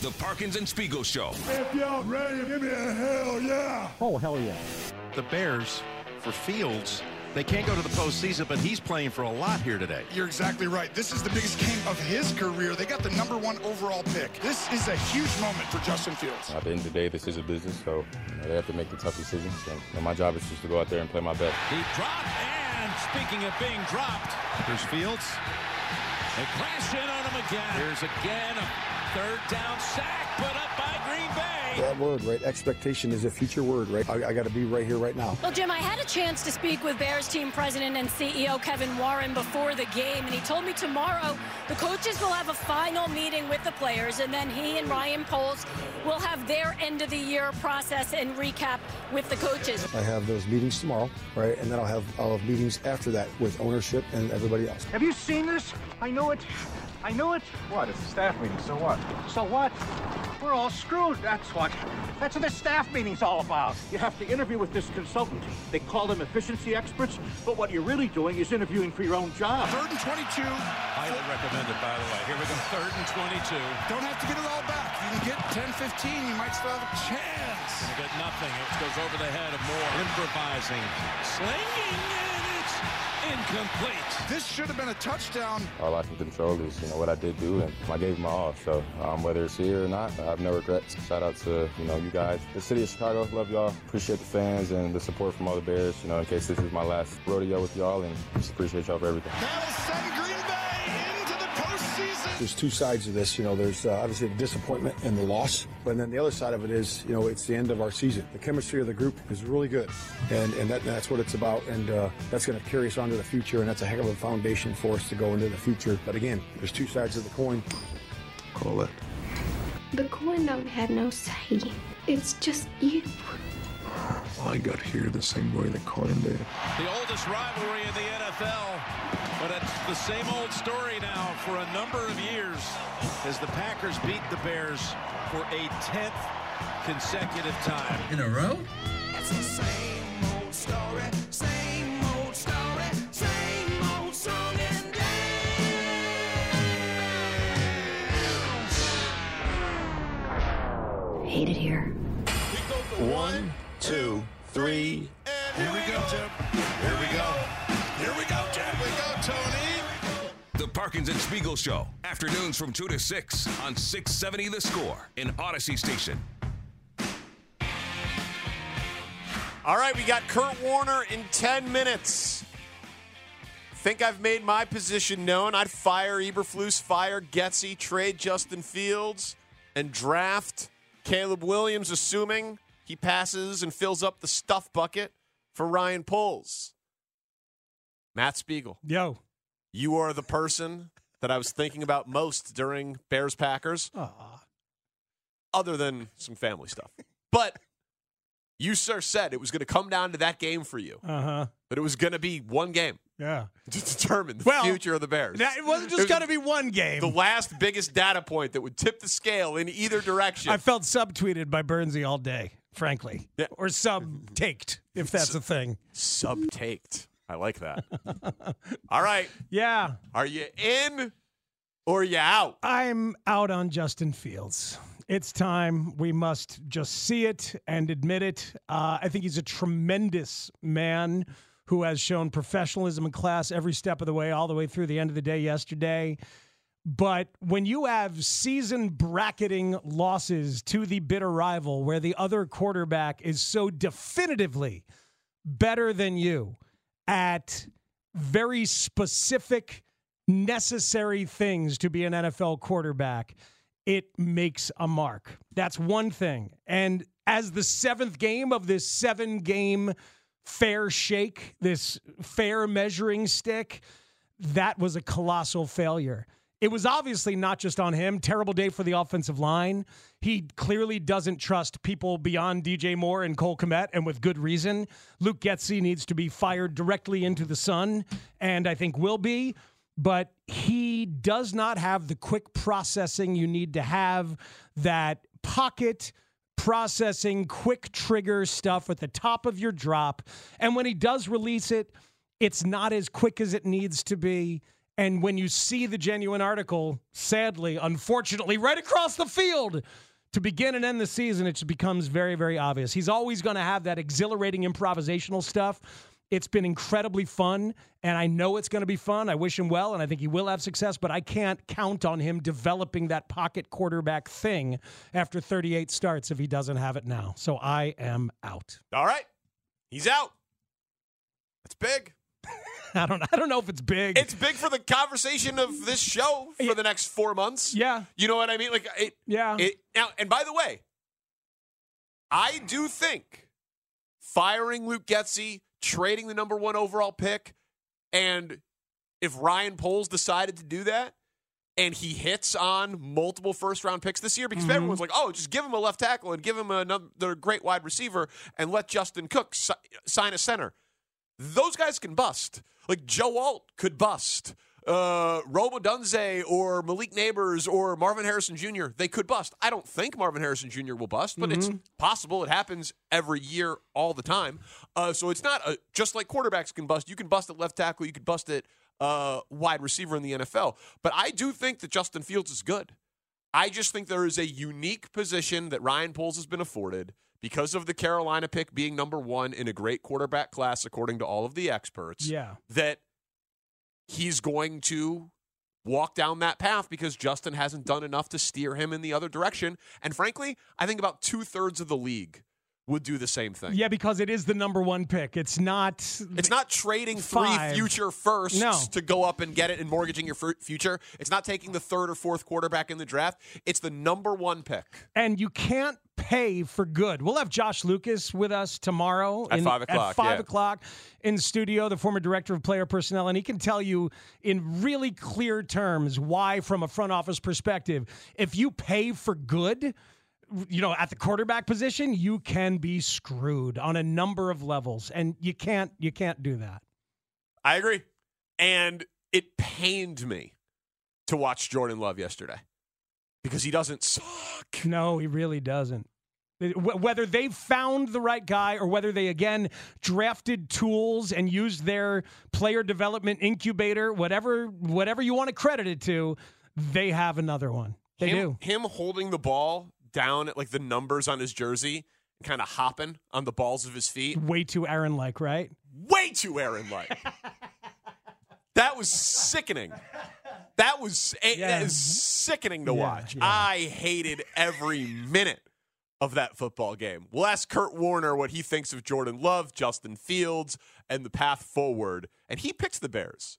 The Parkins and Spiegel Show. If y'all ready, give me a hell yeah. Oh, hell yeah. The Bears, for Fields, they can't go to the postseason, but he's playing for a lot here today. You're exactly right. This is the biggest game of his career. They got the number one overall pick. This is a huge moment for Justin Fields. At the end of the day, this is a business, so you know, they have to make the tough decisions. And you know, my job is just to go out there and play my best. He dropped, and speaking of being dropped, there's Fields. They crash in on him again. Here's again a third down sack, put up by Green Bay. That word, right? Expectation is a future word, right? I, I got to be right here, right now. Well, Jim, I had a chance to speak with Bears team president and CEO Kevin Warren before the game, and he told me tomorrow the coaches will have a final meeting with the players, and then he and Ryan Poles will have their end of the year process and recap with the coaches. I have those meetings tomorrow, right? And then I'll have I'll have meetings after that with ownership and everybody else. Have you seen this? I know it. I knew it. What? It's a staff meeting. So what? So what? We're all screwed. That's what. That's what the staff meeting's all about. You have to interview with this consultant. They call them efficiency experts, but what you're really doing is interviewing for your own job. Third and 22. Highly recommended, by the way. Here we go. Third and 22. Don't have to get it all back. You can get 10, 15. You might still have a chance. Gonna get nothing. It goes over the head of Moore. Improvising. Slinging, and it's incomplete. This should have been a touchdown. All I can control is, you know, what I did do, and I gave my all. So um, whether it's here or not, I have no regrets. Shout out to, you know, you guys. The city of Chicago, love y'all. Appreciate the fans and the support from all the Bears, you know, in case this is my last rodeo with y'all, and just appreciate y'all for everything. There's two sides of this. You know, there's uh, obviously the disappointment and the loss, but then the other side of it is, you know, it's the end of our season. The chemistry of the group is really good, and and that, that's what it's about, and uh, that's going to carry us on to the future, and that's a heck of a foundation for us to go into the future. But again, there's two sides of the coin. Call it. The coin don't have no say. It's just you. Well, I got here the same way the coin did. The oldest rivalry in the NFL, but it's the same old story now for a number of years as the Packers beat the Bears for a 10th consecutive time. In a row? It's the same old story, same old story, same old song and Hate it here. One, two, three. And here we go, Jim. Here we go. Here we go, Jim. Here we go, Tony. The Parkins and Spiegel Show. Afternoons from 2 to 6 on 670 The Score in Audacy Station. All right, we got Kurt Warner in 10 minutes. Think I've made my position known. I'd fire Eberflus, fire Getsy, trade Justin Fields, and draft Caleb Williams, assuming he passes and fills up the stuff bucket for Ryan Poles. Matt Spiegel. Yo. You are the person that I was thinking about most during Bears Packers, other than some family stuff. But you, sir, said it was going to come down to that game for you. Uh huh. That it was going to be one game Yeah. to determine the Well, future of the Bears. That- it wasn't just was going to be one game. the last biggest data point that would tip the scale in either direction. I felt subtweeted by Bernsey all day, frankly. Or sub-taked, if that's a thing. Subtaked. I like that. All right. Yeah. Are you in or you out? I'm out on Justin Fields. It's time. We must just see it and admit it. Uh, I think he's a tremendous man who has shown professionalism and class every step of the way, all the way through the end of the day yesterday. But when you have season bracketing losses to the bitter rival, where the other quarterback is so definitively better than you at very specific, necessary things to be an NFL quarterback, it makes a mark. That's one thing. And as the seventh game of this seven game fair shake, this fair measuring stick, that was a colossal failure. It was obviously not just on him. Terrible day for the offensive line. He clearly doesn't trust people beyond DJ Moore and Cole Kmet, and with good reason. Luke Getsy needs to be fired directly into the sun, and I think will be. But he does not have the quick processing you need to have, that pocket processing, quick trigger stuff at the top of your drop. And when he does release it, it's not as quick as it needs to be. And when you see the genuine article, sadly, unfortunately, right across the field to begin and end the season, it becomes very, very obvious. He's always going to have that exhilarating improvisational stuff. It's been incredibly fun, and I know it's going to be fun. I wish him well, and I think he will have success, but I can't count on him developing that pocket quarterback thing after 38 starts if he doesn't have it now. So I am out. All right. He's out. That's big. I don't I don't know if it's big. It's big for the conversation of this show for the next four months. Yeah. You know what I mean? Like it Yeah. it now and by the way, I do think firing Luke Getsy, trading the number one overall pick, and if Ryan Poles decided to do that and he hits on multiple first round picks this year because Mm-hmm. everyone's like, oh, just give him a left tackle and give him another great wide receiver and let Justin Cook si- sign a center. Those guys can bust. Like Joe Alt could bust. Uh, Rome Odunze or Malik Nabers or Marvin Harrison Jr. They could bust. I don't think Marvin Harrison Jr. will bust, but it's possible. It happens every year, all the time. Uh, so it's not a, just like quarterbacks can bust. You can bust at left tackle. You could bust at uh, wide receiver in the NFL. But I do think that Justin Fields is good. I just think there is a unique position that Ryan Poles has been afforded because of the Carolina pick being number one in a great quarterback class, according to all of the experts. Yeah. That he's going to walk down that path because Justin hasn't done enough to steer him in the other direction. And frankly, I think about two thirds of the league would do the same thing. Yeah, because it is the number one pick. It's not. It's not trading three Five. future firsts No. to go up and get it and mortgaging your fu- future. It's not taking the third or fourth quarterback in the draft. It's the number one pick. and you can't pay for good. We'll have Josh Lucas with us tomorrow At in- five o'clock, At five yeah. o'clock in studio, the former director of player personnel, and he can tell you in really clear terms why, from a front office perspective, if you pay for good. You know, at the quarterback position, you can be screwed on a number of levels, and you can't you can't do that. I agree. And it pained me to watch Jordan Love yesterday because he doesn't suck. No, he really doesn't. Whether they found the right guy or whether they again drafted tools and used their player development incubator, whatever whatever you want to credit it to, they have another one. They him, do. Him holding the ball down at like the numbers on his jersey and kind of hopping on the balls of his feet. Way too Aaron like, right? Way too Aaron like. that was sickening. That was eh, that is sickening to Yeah, watch. yeah. I hated every minute of that football game. We'll ask Kurt Warner what he thinks of Jordan Love, Justin Fields, and the path forward. And he picks the Bears